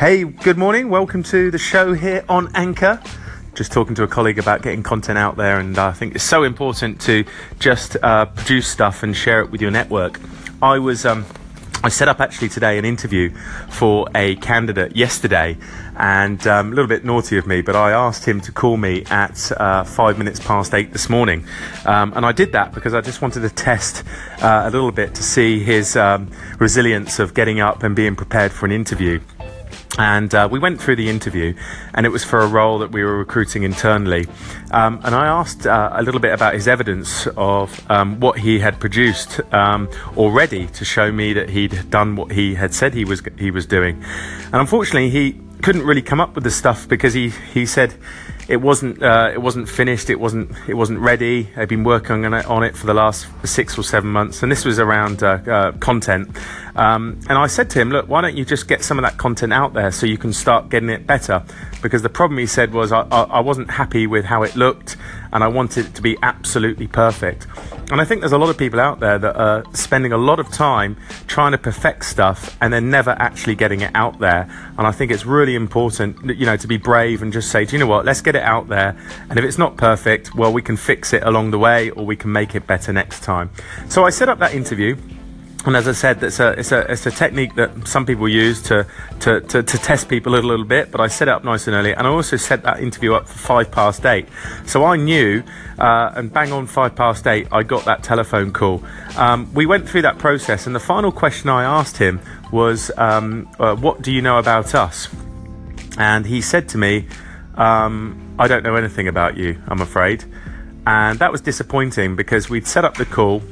Hey, good morning. Welcome to the show here on Anchor. Just talking to a colleague about getting content out there, and I think it's so important to just uh, produce stuff and share it with your network. I was. Um, I set up actually today an interview for a candidate yesterday, and um, a little bit naughty of me, but I asked him to call me at uh, five minutes past eight this morning. Um, and I did that because I just wanted to test uh, a little bit to see his um, resilience of getting up and being prepared for an interview. And uh, we went through the interview, and it was for a role that we were recruiting internally. Um, and I asked uh, a little bit about his evidence of um, what he had produced um, already to show me that he'd done what he had said he was he was doing. And unfortunately, he couldn't really come up with the stuff because he, he said it wasn't uh, it wasn't finished. It wasn't it wasn't ready. I've been working on it, on it for the last six or seven months, and this was around uh, uh, content. Um, and I said to him, look, why don't you just get some of that content out there so you can start getting it better? Because the problem he said was I, I, I wasn't happy with how it looked, and I wanted it to be absolutely perfect. And I think there's a lot of people out there that are spending a lot of time trying to perfect stuff and then never actually getting it out there. And I think it's really important, you know, to be brave and just say, do you know what, let's get it out there. And if it's not perfect, well, we can fix it along the way or we can make it better next time. So I set up that interview and as I said, it's a, it's a, it's a technique that some people use to, to, to, to, test people a little bit, but I set it up nice and early. And I also set that interview up for five past eight. So I knew, uh, and bang on five past eight, I got that telephone call. Um, we went through that process, and the final question I asked him was, um, uh, What do you know about us? And he said to me, um, I don't know anything about you, I'm afraid. And that was disappointing because we'd set up the call,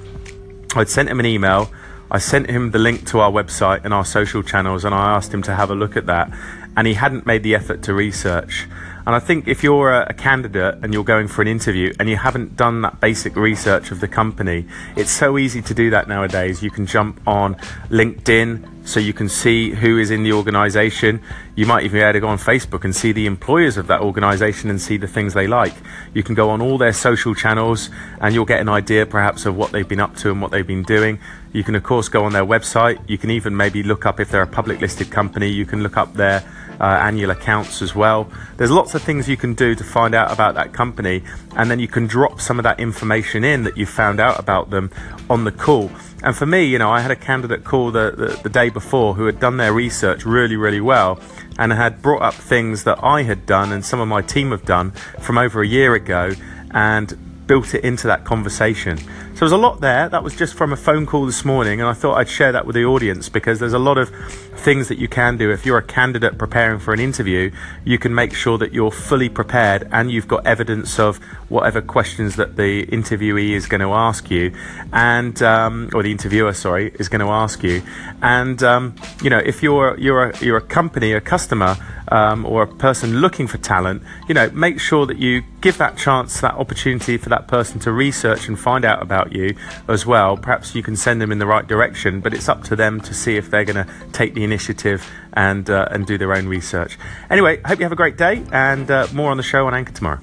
I'd sent him an email I sent him the link to our website and our social channels, and I asked him to have a look at that. And he hadn't made the effort to research. And I think if you're a, candidate and you're going for an interview and you haven't done that basic research of the company, it's so easy to do that nowadays. You can jump on LinkedIn so you can see who is in the organization. You might even be able to go on Facebook and see the employers of that organization and see the things they like. You can go on all their social channels and you'll get an idea perhaps of what they've been up to and what they've been doing. You can, of course, go on their website. You can even maybe look up if they're a public listed company, you can look up their uh, annual accounts as well. There's lots of things you can do to find out about that company, and then you can drop some of that information in that you found out about them on the call. And for me, you know, I had a candidate call the, the, the, day before who had done their research really, really well and had brought up things that I had done and some of my team have done from over a year ago and built it into that conversation. So there's a lot there. That was just from a phone call this morning, and I thought I'd share that with the audience because there's a lot of things that you can do. If you're a candidate preparing for an interview, you can make sure that you're fully prepared and you've got evidence of whatever questions that the interviewee is going to ask you, and um, or the interviewer, sorry, is going to ask you. And um, you know, if you're you're a, you're a company, a customer um, or a person looking for talent, you know, make sure that you give that chance, that opportunity for that person to research and find out about you as well. Perhaps you can send them in the right direction, but it's up to them to see if they're going to take the initiative and uh, and do their own research. Anyway, hope you have a great day, and uh, more on the show on Anchor tomorrow.